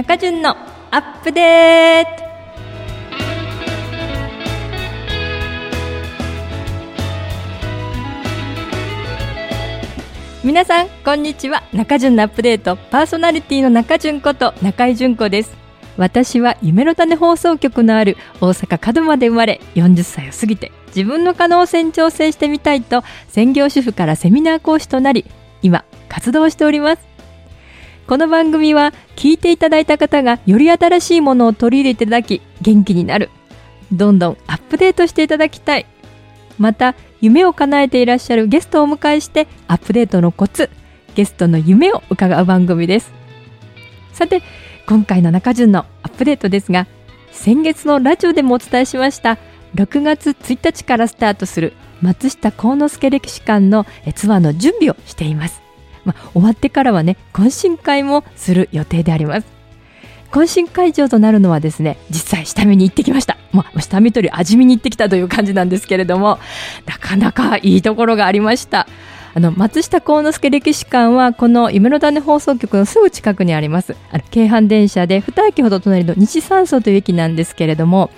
中潤のアップデート。皆さんこんにちは。中潤のアップデート。パーソナリティの中潤こと中井純子です。私は夢の種放送局のある大阪門真で生まれ40歳を過ぎて自分の可能性に挑戦してみたいと専業主婦からセミナー講師となり今活動しております。この番組は聞いていただいた方がより新しいものを取り入れていただき元気になる。どんどんアップデートしていただきたい。また夢を叶えていらっしゃるゲストをお迎えしてアップデートのコツゲストの夢を伺う番組です。さて今回の中順のアップデートですが先月のラジオでもお伝えしました6月1日からスタートする松下幸之助歴史館のツアーの準備をしています、まあ、終わってからはね懇親会もする予定であります。懇親会場となるのはですね実際下見に行ってきました、まあ、下見とり味見に行ってきたという感じなんですけれどもなかなかいいところがありました。あの松下幸之助歴史館はこの夢の種放送局のすぐ近くにあります。あの京阪電車で2駅ほど隣の西山荘という駅なんですけれども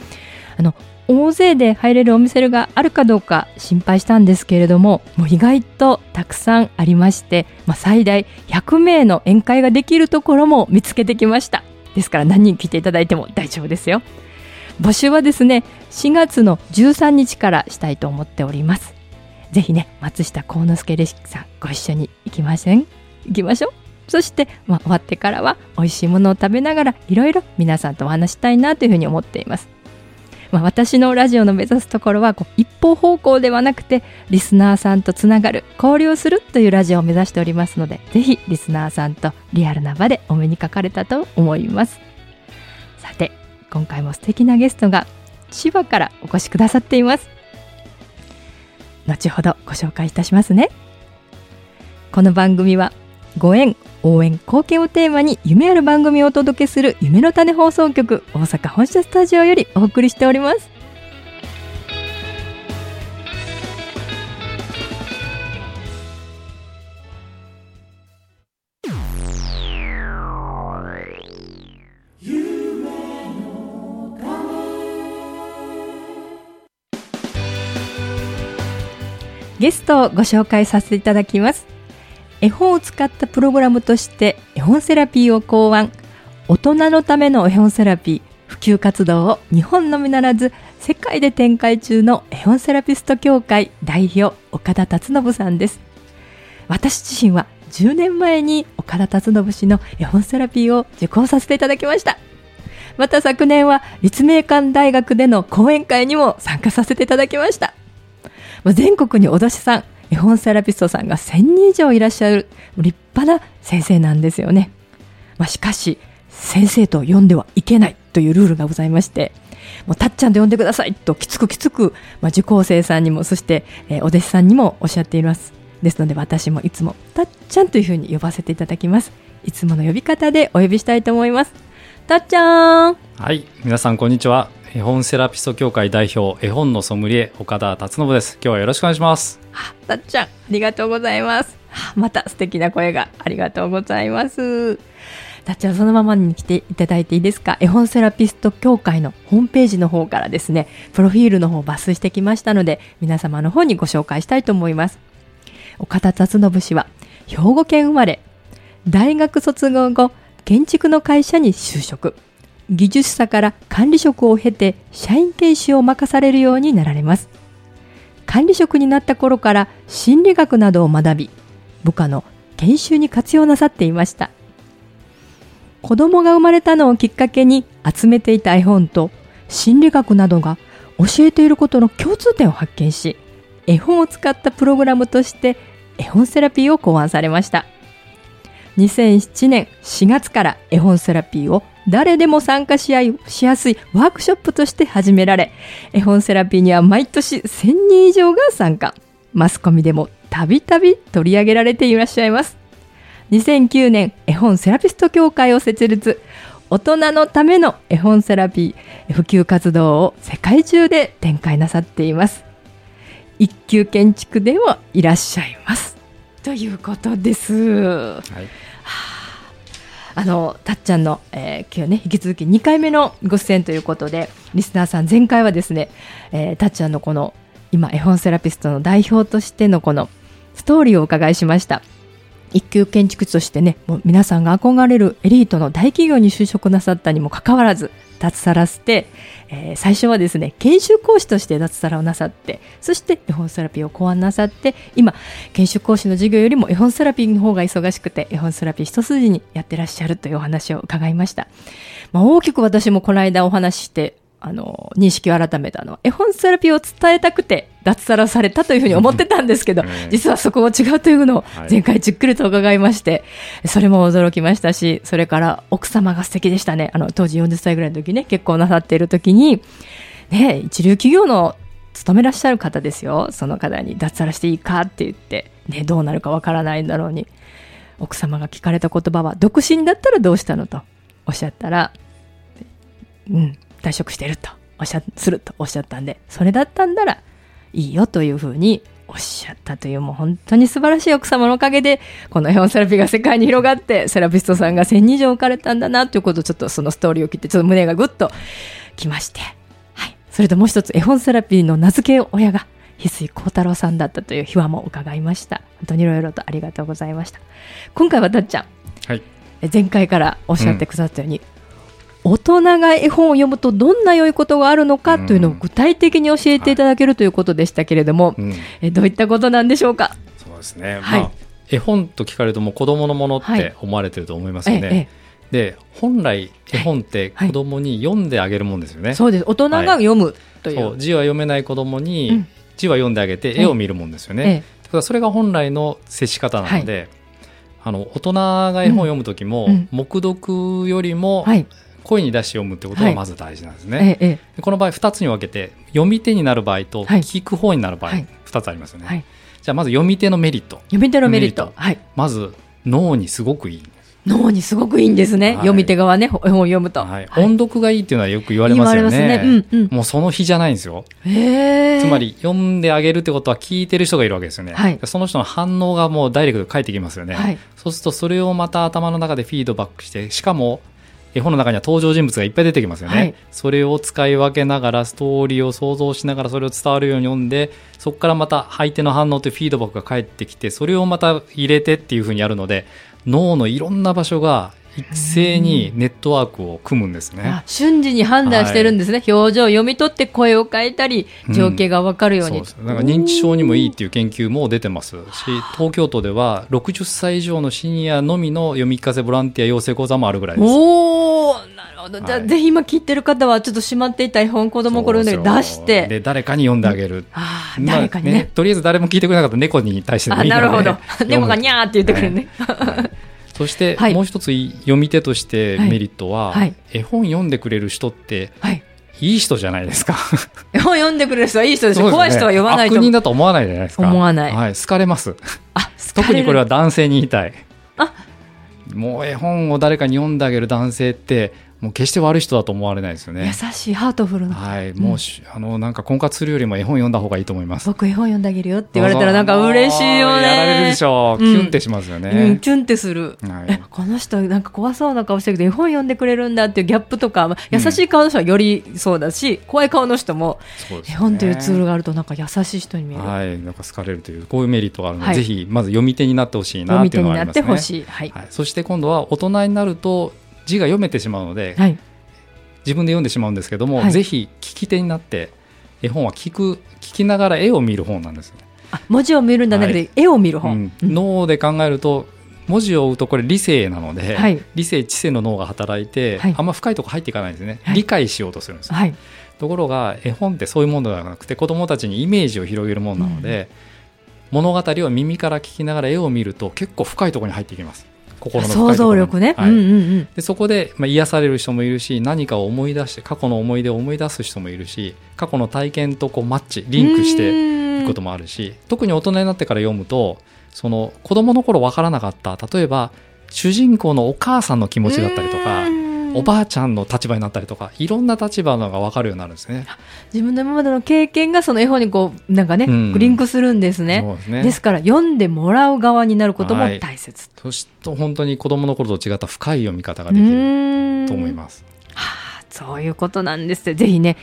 あの大勢で入れるお店があるかどうか心配したんですけれどももう意外とたくさんありまして、まあ、最大100名の宴会ができるところも見つけてきました。ですから何人来ていただいても大丈夫ですよ。募集はですね4月の13日からしたいと思っております。ぜひね松下幸之助レシピさんご一緒に行きません？行きましょう？そして、まあ、終わってからは美味しいものを食べながらいろいろ皆さんとお話したいなというふうに思っています。まあ、私のラジオの目指すところはこう一方方向ではなくてリスナーさんとつながる交流するというラジオを目指しておりますのでぜひリスナーさんとリアルな場でお目にかかれたと思います。さて今回も素敵なゲストが千葉からお越しくださっています。後ほどご紹介いたしますね。この番組はご縁応援貢献をテーマに夢ある番組をお届けする夢の種放送局大阪本社スタジオよりお送りしております。ゲストをご紹介させていただきます。絵本を使ったプログラムとして絵本セラピーを考案。大人のための絵本セラピー。普及活動を日本のみならず世界で展開中の絵本セラピスト協会代表岡田達信さんです。私自身は10年前に岡田達信氏の絵本セラピーを受講させていただきました。また昨年は立命館大学での講演会にも参加させていただきました。全国にお出しさん絵本セラピストさんが1000人以上いらっしゃる立派な先生なんですよね。まあ、しかし、先生と呼んではいけないというルールがございまして、もうたっちゃんと呼んでくださいときつくきつく、まあ、受講生さんにも、そして、えー、お弟子さんにもおっしゃっています。ですので私もいつもたっちゃんというふうに呼ばせていただきます。いつもの呼び方でお呼びしたいと思います。たっちゃんはい皆さんこんにちは絵本セラピスト協会代表絵本のソムリエ岡田達信です。今日はよろしくお願いします。たっちゃんありがとうございます。また素敵な声がありがとうございます。たっちゃんそのままに来ていただいていいですか？絵本セラピスト協会のホームページの方からですねプロフィールの方を抜粋してきましたので皆様の方にご紹介したいと思います。岡田達信氏は兵庫県生まれ大学卒業後建築の会社に就職。技術者から管理職を経て社員研修を任されるようになられます。管理職になった頃から心理学などを学び部下の研修に活用なさっていました。子供が生まれたのをきっかけに集めていた絵本と心理学などが教えていることの共通点を発見し絵本を使ったプログラムとして絵本セラピーを考案されました。2007年4月から絵本セラピーを誰でも参加しやすいワークショップとして始められ、絵本セラピーには毎年1000人以上が参加。マスコミでもたびたび取り上げられていらっしゃいます。2009年、絵本セラピスト協会を設立。大人のための絵本セラピー、普及活動を世界中で展開なさっています。一級建築でもいらっしゃいます。ということです。はい。あ。のたっちゃんの、えー、今日ね引き続き2回目のご出演ということでリスナーさん前回はですね、えー、たっちゃんのこの今絵本セラピストの代表としてのこのストーリーをお伺いしました。一級建築士としてねもう皆さんが憧れるエリートの大企業に就職なさったにもかかわらず脱サラして、えー、最初はですね研修講師として脱サラをなさってそして絵本セラピーを考案なさって今研修講師の授業よりも絵本セラピーの方が忙しくて絵本セラピー一筋にやってらっしゃるというお話を伺いました、まあ、大きく私もこの間お話ししてあの、認識を改めたのは、絵本セラピーを伝えたくて脱サラされたというふうに思ってたんですけど、実はそこも違うというのを前回じっくりと伺いまして、それも驚きましたし、それから奥様が素敵でしたね。あの、当時40歳ぐらいの時ね、結婚なさっている時に、ね、一流企業の勤めらっしゃる方ですよ。その方に脱サラしていいかって言って、ね、どうなるかわからないんだろうに。奥様が聞かれた言葉は、独身だったらどうしたのとおっしゃったら、うん、退職してるとおっしゃするとおっしゃったんでそれだったんならいいよというふうにおっしゃったというもう本当に素晴らしい奥様のおかげでこの絵本セラピーが世界に広がってセラピストさんが1000人以上置かれたんだなということをちょっとそのストーリーを聞いてちょっと胸がぐっときまして、はい、それともう一つ絵本セラピーの名付け親が翡翠幸太郎さんだったという秘話も伺いました。本当にいろいろとありがとうございました。今回はたっちゃん、はい、前回からおっしゃってくださったように、うん大人が絵本を読むとどんな良いことがあるのかというのを具体的に教えていただけるということでしたけれども、うん、えどういったことなんでしょうか？そうですね、はい、まあ、絵本と聞かれるともう子供のものって思われてると思いますよね。はいええ。で本来絵本って子供に読んであげるもんですよね。はい、そうです。大人が読むという。はい、字は読めない子供に字は読んであげて絵を見るもんですよね。ええ、それが本来の接し方なので、あの大人が絵本を読む時も、うん、黙読よりも、声に出して読むってことがまず大事なんですね。はいええ、この場合2つに分けて読み手になる場合と聞く方になる場合、2つありますよね。はい、じゃあまず読み手のメリット。読み手のメリット。はい、まず脳にすごくいい。脳にすごくいいんですね、はい、読み手側ね、本を読むと、はい、音読がいいっていうのはよく言われますよね。ねうんうん、もうその日じゃないんですよ。つまり、読んであげるってことは聞いてる人がいるわけですよね。はい、その人の反応がもうダイレクトで返ってきますよね。はい、そうすると、それをまた頭の中でフィードバックして、しかも、絵本の中には登場人物がいっぱい出てきますよね、はい、それを使い分けながらストーリーを想像しながらそれを伝わるように読んでそこからまた相手の反応というフィードバックが返ってきてそれをまた入れてっていうふうにやるので脳のいろんな場所が一斉にネットワークを組むんですね。瞬時に判断してるんですね、はい、表情を読み取って声を変えたり、情景が分かるように、うん、うなんか認知症にもいいっていう研究も出てます。し、東京都では60歳以上のシニアのみの読み聞かせボランティア養成講座もあるぐらいです。おなるほど、じゃあ、ぜひ今聞いてる方は、ちょっとしまっていた絵本、子供頃で出して。で、誰かに読んであげる、あ誰かにね、とりあえず誰も聞いてくれなかった猫に対してもいいなるほど、猫がにゃーって言ってくるね。はい そしてもう一つ読み手としてメリットは、はい、絵本読んでくれる人って、はい、いい人じゃないですか。絵本読んでくれる人はいい人ですよ、ね、怖い人は読まないと悪人だと思わないじゃないですか。思わない、はい、好かれます。あ 特にこれは男性に言いたい。あ。もう絵本を誰かに読んであげる男性ってもう決して悪い人だと思われないですよね。優しいハートフルな。はい、もう、うん、あのなんか婚活するよりも絵本読んだ方がいいと思います。僕絵本読んであげるよって言われたらなんか嬉しいよね。やられるでしょう。キュンってしますよね。うん、キュンってする。はい、この人なんか怖そうな顔してるけど絵本読んでくれるんだっていうギャップとか、まあ、優しい顔の人はよりそうだし、うん、怖い顔の人も、ね、絵本というツールがあるとなんか優しい人に見える。はい、なんか好かれるというこういうメリットがあるので、はい、ぜひまず読み手になってほしいなっていうのがありますね。読み手になってほしい。はい、はい。そして今度は大人になると字が読めてしまうので。はい。自分で読んでしまうんですけども、はい、ぜひ聞き手になって絵本は聞く聞きながら絵を見る本なんですね。文字を見るんじゃなくて、はい、絵を見る本、うん、脳で考えると文字を追うとこれ理性なので、はい、理性知性の脳が働いて、はい、あんま深いとこ入っていかないんですね、理解しようとするんです、ところが絵本ってそういうものではなくて子どもたちにイメージを広げるものなので、うん、物語を耳から聞きながら絵を見ると結構深いところに入っていきます心の想像力ね、はい、うんうんうん、でそこで、まあ、癒される人もいるし何かを思い出して過去の思い出を思い出す人もいるし過去の体験とこうマッチリンクしていくこともあるし特に大人になってから読むとその子供の頃分からなかった例えば主人公のお母さんの気持ちだったりとかおばあちゃんの立場になったりとかいろんな立場のが分かるようになるんですね。自分の今までの経験がその絵本にこうなんかね、うん、リンクするんですね。ですね。ですから読んでもらう側になることも大切、はい、そして本当に子供の頃と違った深い読み方ができると思います。はあそういうことなんですぜひね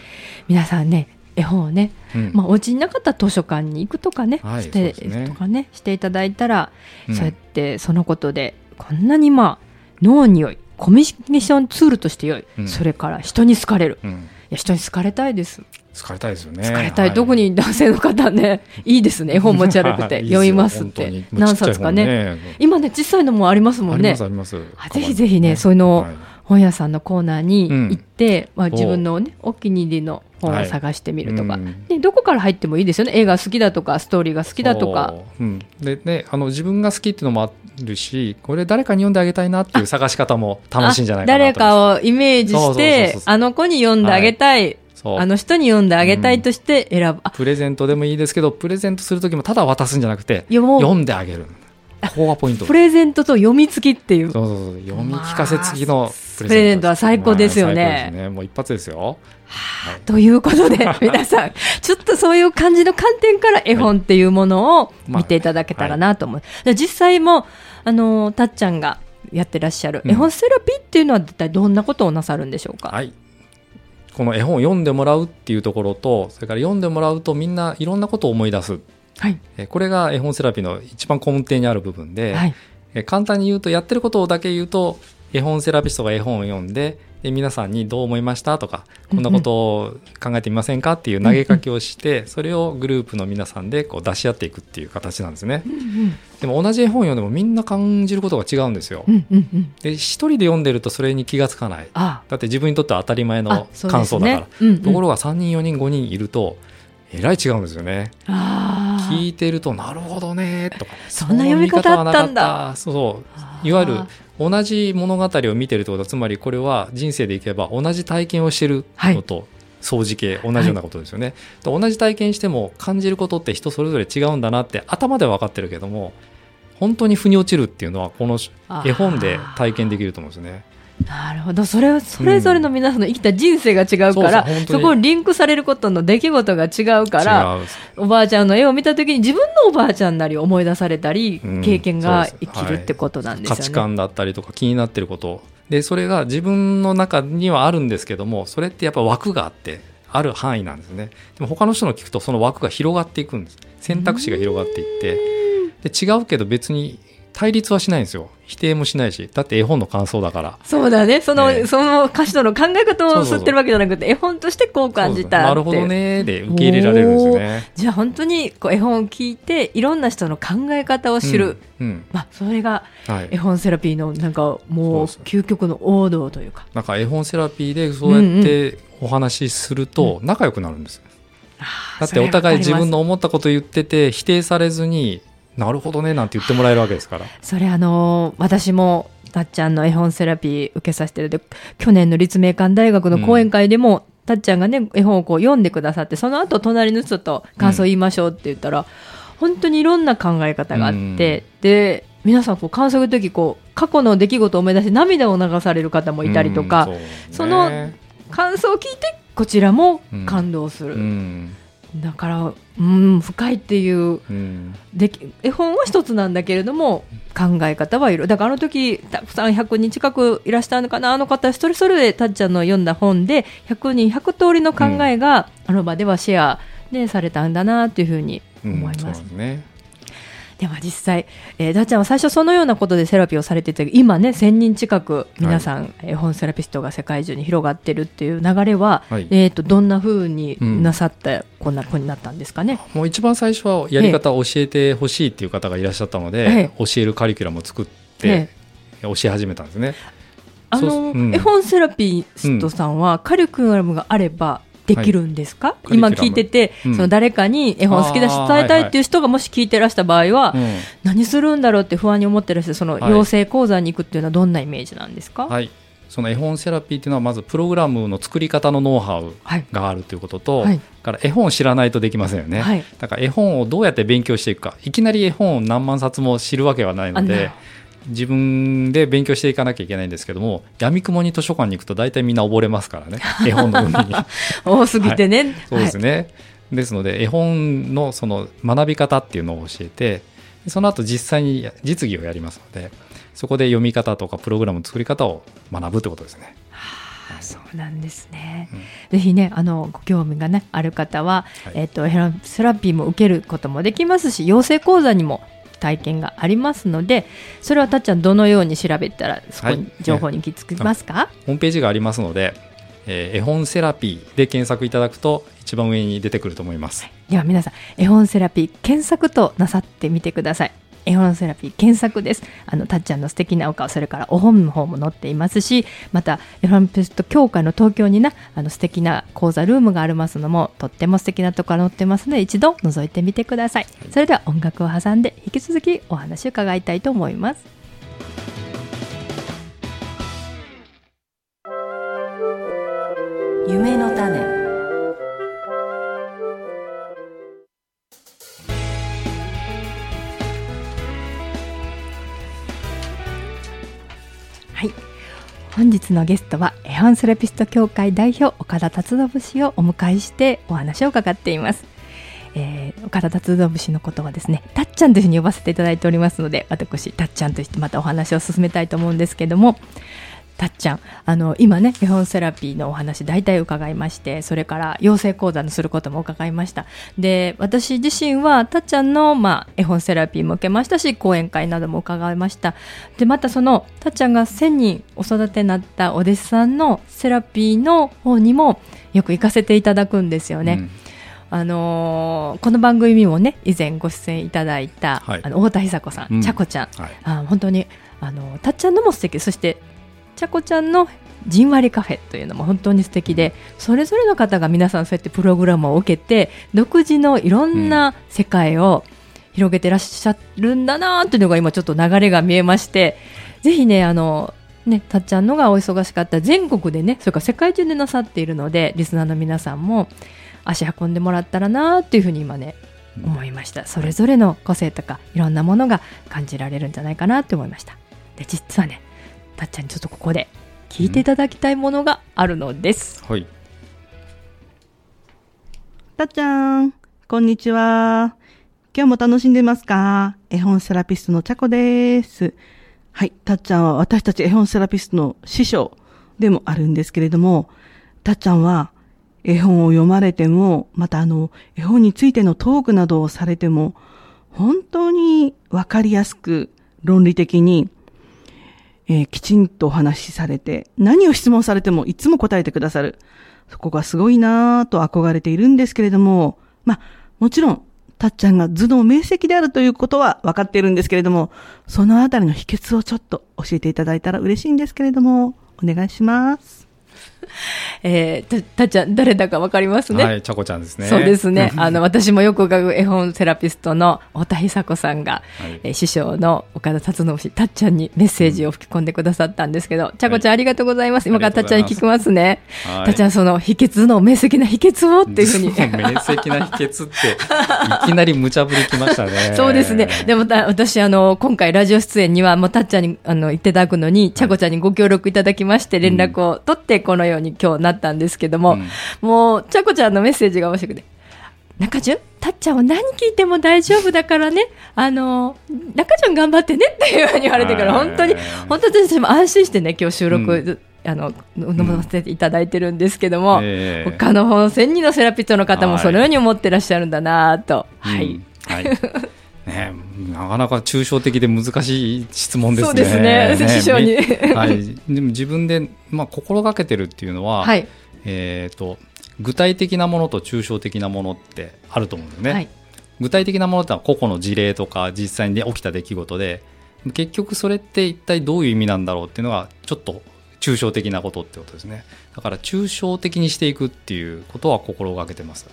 皆さんね絵本をね、うん、まあ、お家になかったら図書館に行くとかね、はい、して、ね、とかねしていただいたら、うん、そうやってそのことでこんなにまあ脳に良いコミュニケーションツールとして良い、うん、それから人に好かれる、いや人に好かれたいです。好かれたいですよね。好かれたい、はい、特に男性の方ね いいですね。絵本持ち歩くて。読みますって。何冊かね、ね、今ね小さいのもありますもんね。ぜひぜひね、そういうのを、はい。本屋さんのコーナーに行って、うん、まあ、自分の、ね、お気に入りの本を探してみるとか、はい、どこから入ってもいいですよね。映画好きだとかストーリーが好きだとか。う。うん、でねあの自分が好きっていうのもあるしこれ誰かに読んであげたいなっていう探し方も楽しいんじゃないかな誰かをイメージしてあの子に読んであげたい、はい。あの人に読んであげたいとして選ぶ、うん、プレゼントでもいいですけどプレゼントする時もただ渡すんじゃなくて読んであげる。ここがポイント。プレゼントと読み付きっていう。そうそうそう読み聞かせ付きのプレゼント。は最高ですよね,、ねもう一発ですよ、はあ、ということで皆さんちょっとそういう感じの観点から絵本っていうものを見ていただけたらなと思う、まあ、実際もあのたっちゃんがやってらっしゃる。絵本セラピーっていうのは一体どんなことをなさるんでしょうか、はい。この絵本を読んでもらうっていうところとそれから読んでもらうとみんないろんなことを思い出す。はい、これが絵本セラピーの一番根底にある部分で、はい、簡単に言うとやってることだけ言うと絵本セラピストが絵本を読んでで皆さんにどう思いましたとかこんなことを考えてみませんかっていう投げかけをしてそれをグループの皆さんでこう出し合っていくっていう形なんですね。でも同じ絵本読んでもみんな感じることが違うんですよ。で一人で読んでるとそれに気が付かない。だって自分にとっては当たり前の感想だから、ねところが3人4人5人いるとえらい違うんですよね。聞いてるとなるほどねとか、そんな読み方あったんだ。そういわゆる同じ物語を見てるってことはつまりこれは人生でいけば同じ体験をしてるのと、相似系同じようなことですよね、はい、同じ体験しても感じることって人それぞれ違うんだなって頭では分かってるけども本当に腑に落ちるっていうのはこの絵本で体験できると思うんですね。なるほど。それはそれぞれの皆さんの生きた人生が違うから、うん、そこにリンクされることの出来事が違うからおばあちゃんの絵を見た時に自分のおばあちゃんなり思い出されたり、うん、経験が生きるってことなんですよね、はい、価値観だったりとか気になってること。でそれが自分の中にはあるんですけどもそれってやっぱ枠があってある範囲なんですね。でも他の人の聞くとその枠が広がっていくんです。選択肢が広がっていって。で違うけど別に対立はしないんですよ。否定もしないしだって絵本の感想だから。そうだね。そのえー、その歌詞との考え方を吸ってるわけじゃなくて絵本としてこう感じたなるほどね。で受け入れられるんですよねじゃあ本当にこう絵本を聞いていろんな人の考え方を知る、うんうん、まあ、それが絵本セラピーのなんかもう究極の王道というか。なんか絵本セラピーでそうやってお話しすると仲良くなるんです、うんうんだってお互い自分の思ったこと言ってて否定されずになるほどねなんて言ってもらえるわけですから。それあの私もたっちゃんの絵本セラピー受けさせてる。で去年の立命館大学の講演会でも、うん、たっちゃんがね絵本をこう読んでくださってその後隣の人と感想を言いましょうって言ったら、うん、本当にいろんな考え方があって、うん、で皆さんこう感想を言う時こう過去の出来事を思い出して涙を流される方もいたりとか、そね、その感想を聞いてこちらも感動する。だからうん深いっていう、うん、で絵本は一つなんだけれども考え方はいろだからあの時たくさん100人近くいらっしゃるのかなあの方一人それぞれたっちゃんの読んだ本で100人100通りの考えが、あの場ではシェア、ね、されたんだなっていうふうに思います。うん、ねでは実際、えー、だっちゃんは最初そのようなことでセラピーをされていて今ね1000人近く皆さん、はい、絵本セラピストが世界中に広がってるっていう流れは、はい、えーと、どんなふうになさって、うん、こんな子になったんですかね？もう一番最初はやり方を教えてほしいっていう方がいらっしゃったので、えー、教えるカリキュラムを作って、えー、教え始めたんですね。あの、うん、絵本セラピストさんはカリキュラムがあればできるんですか、はい、今聞いてて、うん、その誰かに絵本好きだし伝えたいっていう人がもし聞いてらした場合は、はいはい、何するんだろうって不安に思ってらっしゃるその養成講座に行くっていうのはどんなイメージなんですか、はい。その絵本セラピーっていうのはまずプログラムの作り方のノウハウがあるということと、はい、から絵本を知らないとできませんよね、はい、だから絵本をどうやって勉強していくか。いきなり絵本を何万冊も知るわけはないので自分で勉強していかなきゃいけないんですけども闇雲に図書館に行くと大体みんな溺れますからね。絵本の海に。多すぎてね、はい、そうですね、はい、ですので絵本のその学び方っていうのを教えてその後実際に実技をやりますのでそこで読み方とかプログラムの作り方を学ぶってことですね。はあ、そうなんですね。うん、ぜひね、あのご興味がねある方は、はい、えっ、とセラピーも受けることもできますし、養成講座にも体験がありますのでそれはたっちゃんどのように調べたらそこに情報に行き着きますか、はい、ホームページがありますので、えー、絵本セラピーで検索いただくと一番上に出てくると思います、はい、では皆さん絵本セラピー検索となさってみてください絵本セラピー検索です。あのたっちゃんの素敵なお顔それからお本の方も載っていますしまたエロンペスト協会の東京になあの素敵な講座ルームがありますのもとっても素敵なところ載ってますので一度覗いてみてください。それでは音楽を挟んで引き続きお話を伺いたいと思います。夢の種日のゲストは絵本セラピスト協会代表岡田達信氏をお迎えしてお話を伺っています、えー、岡田達信氏のことはですねたっちゃんというふうに呼ばせていただいておりますので私たっちゃんとしてまたお話を進めたいと思うんですけどもたっちゃん。あの今ね絵本セラピーのお話大体伺いましてそれから養成講座のすることも伺いました。で私自身はたっちゃんの、まあ、絵本セラピーも受けましたし講演会なども伺いました。でまたそのたっちゃんが1000人お育てになったお弟子さんのセラピーの方にもよく行かせていただくんですよね、うん。あのー、この番組にもね以前ご出演いただいた、はい、あの太田久子さん、うん、ちゃこちゃん、はい、あ本当にあのたっちゃんのも素敵。そしてちゃこちゃんのじんわりカフェというのも本当に素敵でそれぞれの方が皆さんそうやってプログラムを受けて独自のいろんな世界を広げてらっしゃるんだなというのが今ちょっと流れが見えましてぜひねあのねたっちゃんのがお忙しかった全国でねそれから世界中でなさっているのでリスナーの皆さんも足運んでもらったらなというふうに今ね思いました。それぞれの個性とかいろんなものが感じられるんじゃないかなと思いました。で実はねたっちゃんにちょっとここで聞いていただきたいものがあるのです。はい。たっちゃん、こんにちは。今日も楽しんでますか？絵本セラピストのちゃこです。はい、たっちゃんは私たち絵本セラピストの師匠でもあるんですけれども、たっちゃんは絵本を読まれても、またあの、絵本についてのトークなどをされても、本当にわかりやすく論理的にえー、きちんとお話しされて、何を質問されてもいつも答えてくださる。そこがすごいなぁと憧れているんですけれども、まあ、もちろん、たっちゃんが頭脳明晰であるということは分かっているんですけれども、そのあたりの秘訣をちょっと教えていただいたら嬉しいんですけれども、お願いします。えー、たたっちゃん誰だかわかりますね？はい、ちゃこちゃんですね。そうですね。あの私もよく伺う絵本セラピストの太田久子さんが、はい、えー、師匠の岡田達信氏たっちゃんにメッセージを吹き込んでくださったんですけど、ちゃこちゃんありがとうございます。今からたっちゃんに聞きますね。はい、たっちゃんその秘訣の明晰な秘訣をっていうふうに。明晰な秘訣っていきなり無茶ぶりきましたね。そうですね。でもた私あの今回ラジオ出演にはもうたっちゃんにあのいただくのに、ちゃこちゃんにご協力いただきまして連絡を取ってこのように今日なったんですけども、うん、もう、ちゃこちゃんのメッセージが面白くて、中潤たっちゃんは何聞いても大丈夫だからね、あの、中潤頑張ってねっていうふうに言われてから、本当に、本当に私も安心してね、今日収録、うん。あの飲ませていただいてるんですけども、うん。えー、他の本1000人のセラピストの方もそのように思ってらっしゃるんだなと。はい、うんはい ね、なかなか抽象的で難しい質問ですね。そうですね、ね 師匠に。はい、でも自分で、まあ、心がけてるっていうのは、はい、えーと、具体的なものと抽象的なものってあると思うんですね。はい、具体的なものってのは個々の事例とか実際に起きた出来事で結局それって一体どういう意味なんだろうっていうのがちょっと抽象的なことってことですね。だから抽象的にしていくっていうことは心がけてます。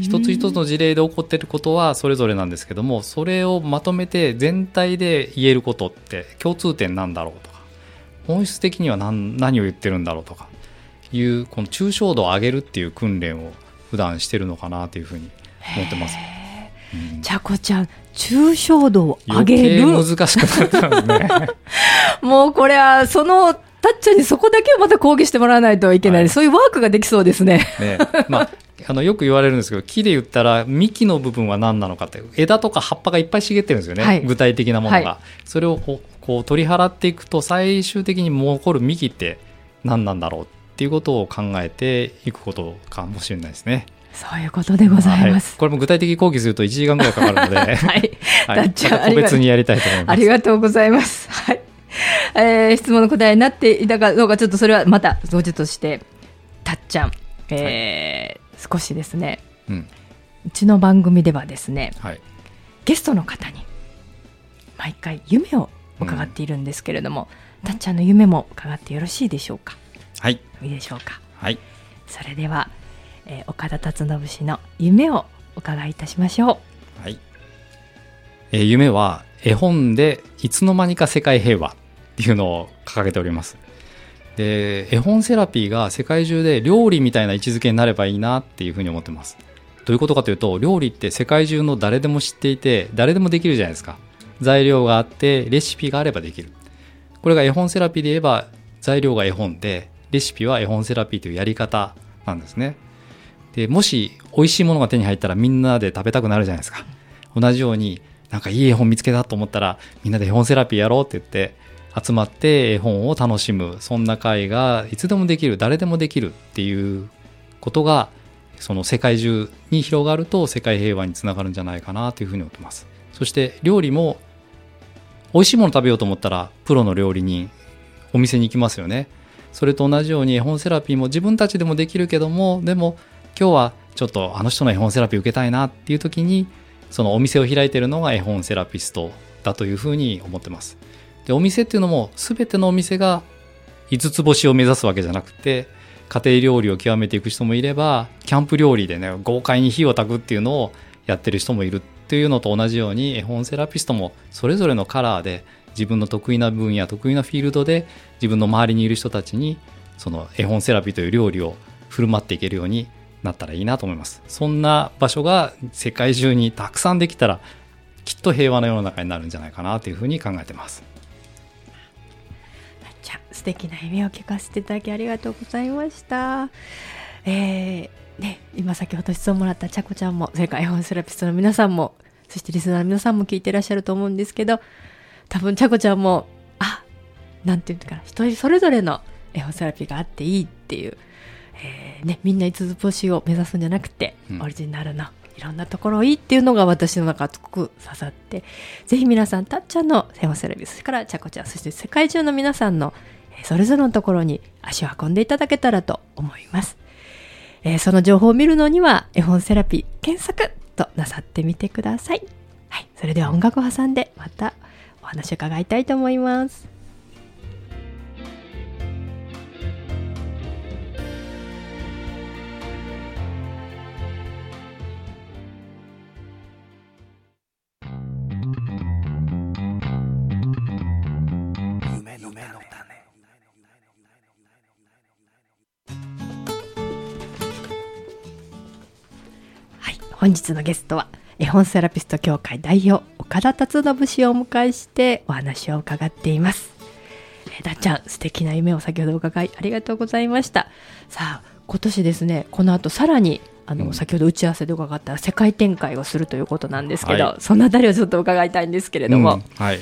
一つ一つの事例で起こっていることはそれぞれなんですけどもそれをまとめて全体で言えることって共通点なんだろうとか本質的には何何を言ってるんだろうとかいうこの抽象度を上げるっていう訓練を普段してるのかなというふうに思ってます。うん、ちゃこちゃん抽象度を上げる。難しくなってますね。もうこれはそのたっちゃんにそこだけをまた講義してもらわないといけない、はい、そういうワークができそうですね。ね。まああのよく言われるんですけど木で言ったら幹の部分は何なのかって枝とか葉っぱがいっぱい茂ってるんですよね、はい、具体的なものが、はい、それをこう取り払っていくと最終的に残る幹って何なんだろうっていうことを考えていくことかもしれないですね。そういうことでございます。はい、これも具体的講義すると1時間ぐらいかかるので、はい、はい、個別にやりたいと思います。ありがとうございます。はい。えー、質問の答えになっていたかどうかちょっとそれはまた後日としてたっちゃん、えー、はい、少しですね、うん、うちの番組ではですね、はい、ゲストの方に毎回夢を伺っているんですけれども、うん、たっちゃんの夢も伺ってよろしいでしょうか？はい。いいでしょうか？はい。それでは、えー、岡田達信氏の夢をお伺いいたしましょう。はい、えー、夢は絵本でいつの間にか世界平和っていうのを掲げておりますで絵本セラピーが世界中で料理みたいな位置づけになればいいなっていうふうに思ってます。どういうことかというと料理って世界中の誰でも知っていて誰でもできるじゃないですか。材料があってレシピがあればできる。これが絵本セラピーで言えば材料が絵本でレシピは絵本セラピーというやり方なんですね。でもし美味しいものが手に入ったらみんなで食べたくなるじゃないですか。同じようになんかいい絵本見つけたと思ったらみんなで絵本セラピーやろうって言って集まって絵本を楽しむ。そんな会がいつでもできる。誰でもできるっていうことがその世界中に広がると世界平和につながるんじゃないかなというふうに思ってます。そして料理も美味しいもの食べようと思ったらプロの料理人お店に行きますよね。それと同じように絵本セラピーも自分たちでもできるけどもでも今日はちょっとあの人の絵本セラピー受けたいなっていう時にそのお店を開いてるのが絵本セラピストだというふうに思ってます。でお店っていうのも全てのお店が5つ星を目指すわけじゃなくて家庭料理を極めていく人もいればキャンプ料理でね豪快に火を焚くっていうのをやってる人もいるっていうのと同じように絵本セラピストもそれぞれのカラーで自分の得意な分野得意なフィールドで自分の周りにいる人たちにその絵本セラピーという料理を振る舞っていけるようになったらいいなと思います。そんな場所が世界中にたくさんできたらきっと平和な世の中になるんじゃないかなというふうに考えてます。素敵な夢を聞かせていただきありがとうございました。えー、ね、今先ほど質問もらったちゃこちゃんも、それから絵本セラピストの皆さんも、そしてリスナーの皆さんも聞いてらっしゃると思うんですけど、多分ちゃこちゃんも、あ、なんていうかな、一人それぞれの絵本セラピーがあっていいっていう、えー、ね、みんな五つ星を目指すんじゃなくて、うん、オリジナルのいろんなところいいっていうのが私の中すごく刺さって、ぜひ皆さん、たっちゃんの絵本セラピー、それからちゃこちゃん、そして世界中の皆さんのそれぞれのところに足を運んでいただけたらと思います。えー、その情報を見るのには絵本セラピー検索となさってみてください。はい、それでは音楽を挟んでまたお話を伺いたいと思います。本日のゲストは絵本セラピスト協会代表岡田達信氏をお迎えしてお話を伺っています。えだっちゃん素敵な夢を先ほど伺いありがとうございました。さあ今年ですねこの後さらにあの、うん、先ほど打ち合わせで伺った世界展開をするということなんですけど、はい、そのあたりをちょっと伺いたいんですけれども、うん、はい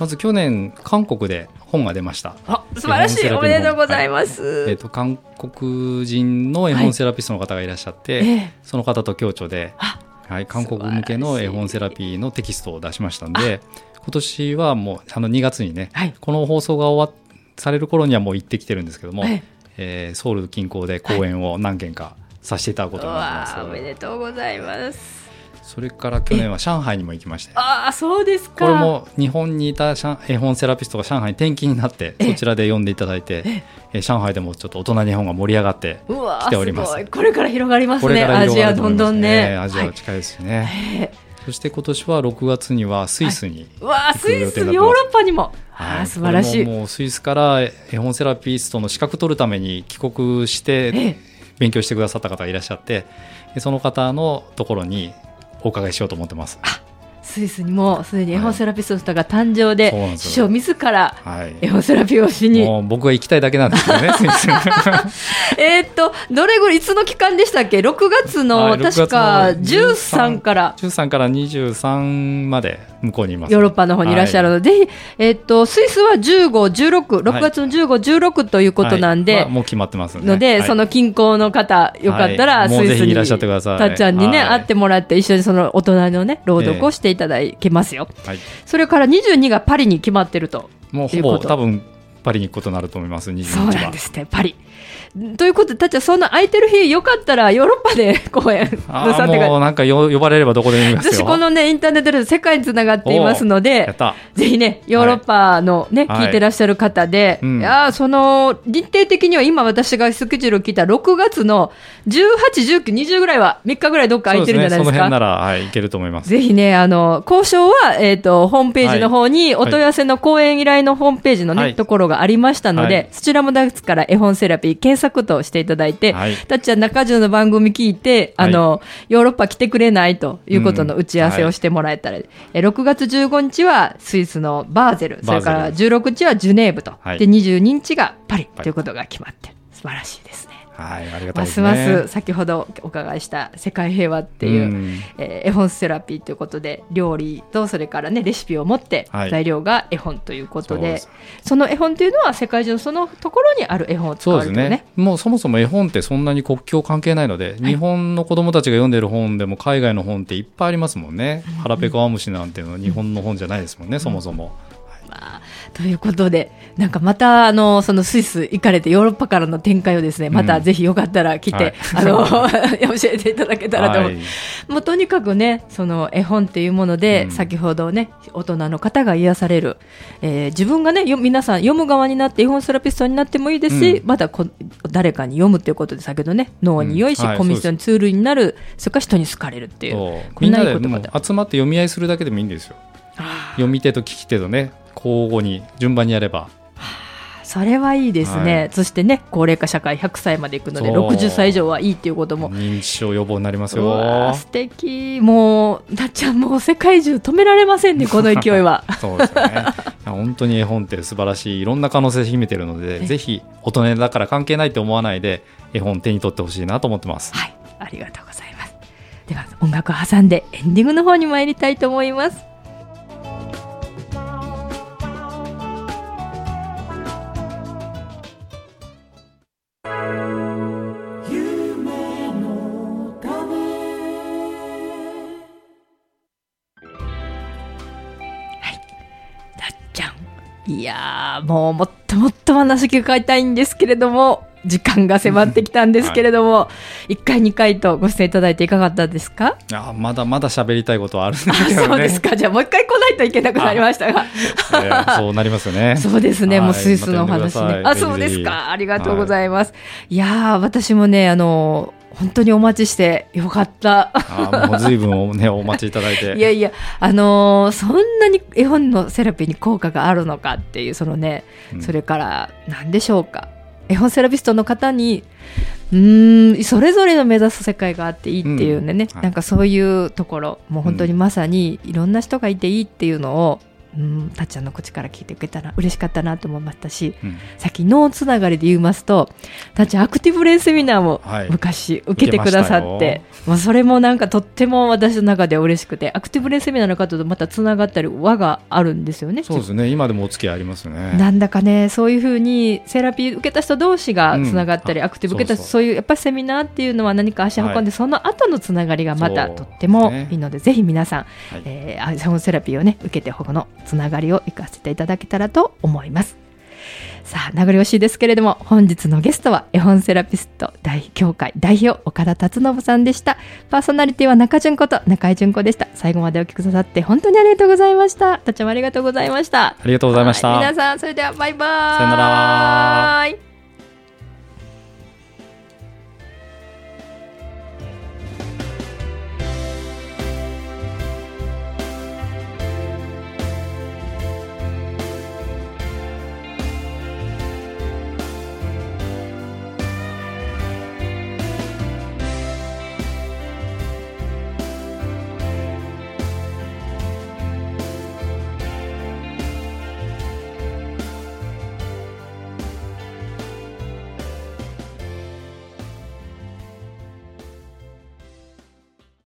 まず去年韓国で本が出ました。あ、素晴らしい。おめでとうございます。はい、えっ、ー、と韓国人の絵本セラピストの方がいらっしゃって、はい、その方と共著で、はい、韓国向けの絵本セラピーのテキストを出しましたんで、今年はもうあの2月にね、はい、この放送が終わされる頃にはもう行ってきてるんですけども、ええー、ソウル近郊で講演を何件かさせていただくことになります。おめでとうございます。それから去年は上海にも行きましてああそうですか。これも日本にいた絵本セラピストが上海に転勤になってそちらで読んでいただいてえ。上海でもちょっと大人日本が盛り上がってきております。これから広がりますね。アジアどんどんね。アジアは近いですしね、そして今年は6月にはスイスに行く予定になってます、はい、ヨーロッパにも。あ素晴らしい。もうスイスから絵本セラピストの資格取るために帰国して勉強してくださった方がいらっしゃってその方のところにお伺いしようと思ってます。スイスにもすでに絵本セラピストが誕生で、はい、師匠自ら絵本セラピーをしに、はい、僕は行きたいだけなんですけどね えっとどれぐらいいつの期間でしたっけ？6月の確か13から。13から23まで向こうにいます、ヨーロッパの方にいらっしゃるので、はい、えっとスイスは15、16、6月の15、16ということなんで、まあ、もう決まってますので、その近郊の方よかったらスイスにたっちゃんにね、会ってもらって一緒にその大人のね朗読をしていただけますよ、はい、それから22がパリに決まってるともうほぼ多分パリに行くことになると思います、22日は。そうなんですね、パリ。ということで、たちはそんな空いてる日、よかったらヨーロッパで 公演なさってもうなんか呼ばれればどこでもいます私、このね、インターネットで世界につながっていますので、ぜひね、ヨーロッパのね、はい、聞いてらっしゃる方で、はい、いやその、日程的には今私がスケジュールを聞いた6月の18、19、20ぐらいは、3日ぐらいどっか空いてるんじゃないですか。そ、ね、の辺なら、はい、いけると思います。ぜひね、あの、交渉は、えっ、ー、と、ホームページの方に、お問い合わせの講演依頼のホームページのね、ところがありましたので、そちらもですから絵本セラピー検索としていただいて、はい、たっちゃん中条の番組聞いて、あの、はい、ヨーロッパ来てくれないということの打ち合わせをしてもらえたら、うんはい、6月15日はスイスのバーゼル、それから16日はジュネーブと、はい、で22日がパリということが決まって、素晴らしいですね。はい、ありがたいますます先ほどお伺いした世界平和っていう、うん、えー、絵本セラピーということで料理とそれからねレシピを持って材料が絵本ということで、はい、その絵本というのは世界中のそのところにある絵本を使われてね、ね、もうそもそも絵本ってそんなに国境関係ないので、はい、日本の子供たちが読んでる本でも海外の本っていっぱいありますもんね、うん、腹ペコアムシなんていうのは日本の本じゃないですもんね、うん、そもそも。まあ、ということで、なんかまたあのそのスイス行かれてヨーロッパからの展開をですね、またぜひよかったら来て、はい、あの 教えていただけたらと思う。はい、もうとにかくね、その絵本っていうもので、うん、先ほどね大人の方が癒される、えー、自分がね皆さん読む側になって絵本セラピストになってもいいですし、うん、またこ誰かに読むっていうことで先ほどね脳に良いし、うん。はい、コミュニョンツールになる、それから人に好かれるっていう、こんないい言葉で集まって読み合いするだけでもいいんですよ。読み手と聞き手とね交互に順番にやれば。それはいいですね、はい、そしてね高齢化社会100歳までいくので60歳以上はいいっていうことも。認知症予防になりますよ。素敵。もうだっちゃんもう世界中止められませんねこの勢いは。そうですね。本当に絵本って素晴らしいいろんな可能性秘めてるのでぜひ大人だから関係ないって思わないで絵本手に取ってほしいなと思ってます。はい。ありがとうございます。では音楽を挟んでエンディングの方に参りたいと思いますいやもうもっともっと話伺いたいんですけれども、時間が迫ってきたんですけれども、はい、1回、2回とご出演いただいていかがだったですか？あまだまだ喋りたいことはあるんですけど、ね、そうですか、じゃあもう一回来ないといけなくなりましたが。そうなりますよね。そうですね、もうスイスのお話ね。あ、そうですか、ありがとうございます。はい、いや私もね、あの本当にお待ちしてよかった。あもう随分ね、お待ちいただいて。いやいや、あのー、そんなに絵本のセラピーに効果があるのかっていう、そのね、うん、それから、何でしょうか。絵本セラピストの方に、うん、それぞれの目指す世界があっていいっていうね、うんはい、なんかそういうところ、もう本当にまさにいろんな人がいていいっていうのを、うん、たっちゃんの口から聞いてくれたら嬉しかったなと思いましたし、うん、さっき脳つながりで言いますとたっちゃんアクティブレイセミナーも昔受けてくださって、はい、まあ、それもなんかとっても私の中で嬉しくてアクティブレイセミナーの方とまたつながったり輪があるんですよね。そうですね。今でもお付き合いありますね。なんだかねそういうふうにセラピー受けた人同士がつながったり、うん、アクティブ受けた人そういうやっぱりセミナーっていうのは何か足運んで、はい、その後のつながりがまたとってもい。いので、ね、ぜひ皆さん、はい、えー、アイセラピーをね受けて保護のつながりを生かせていただけたらと思います。さあ、名残惜しいですけれども、本日のゲストは絵本セラピスト大協会代表岡田達信さんでした。パーソナリティは中淳子と中井淳子でした。最後までお聞きくださって本当にありがとうございました。たちもありがとうございました。ありがとうございました。皆さん、それではバイバイ。さよなら。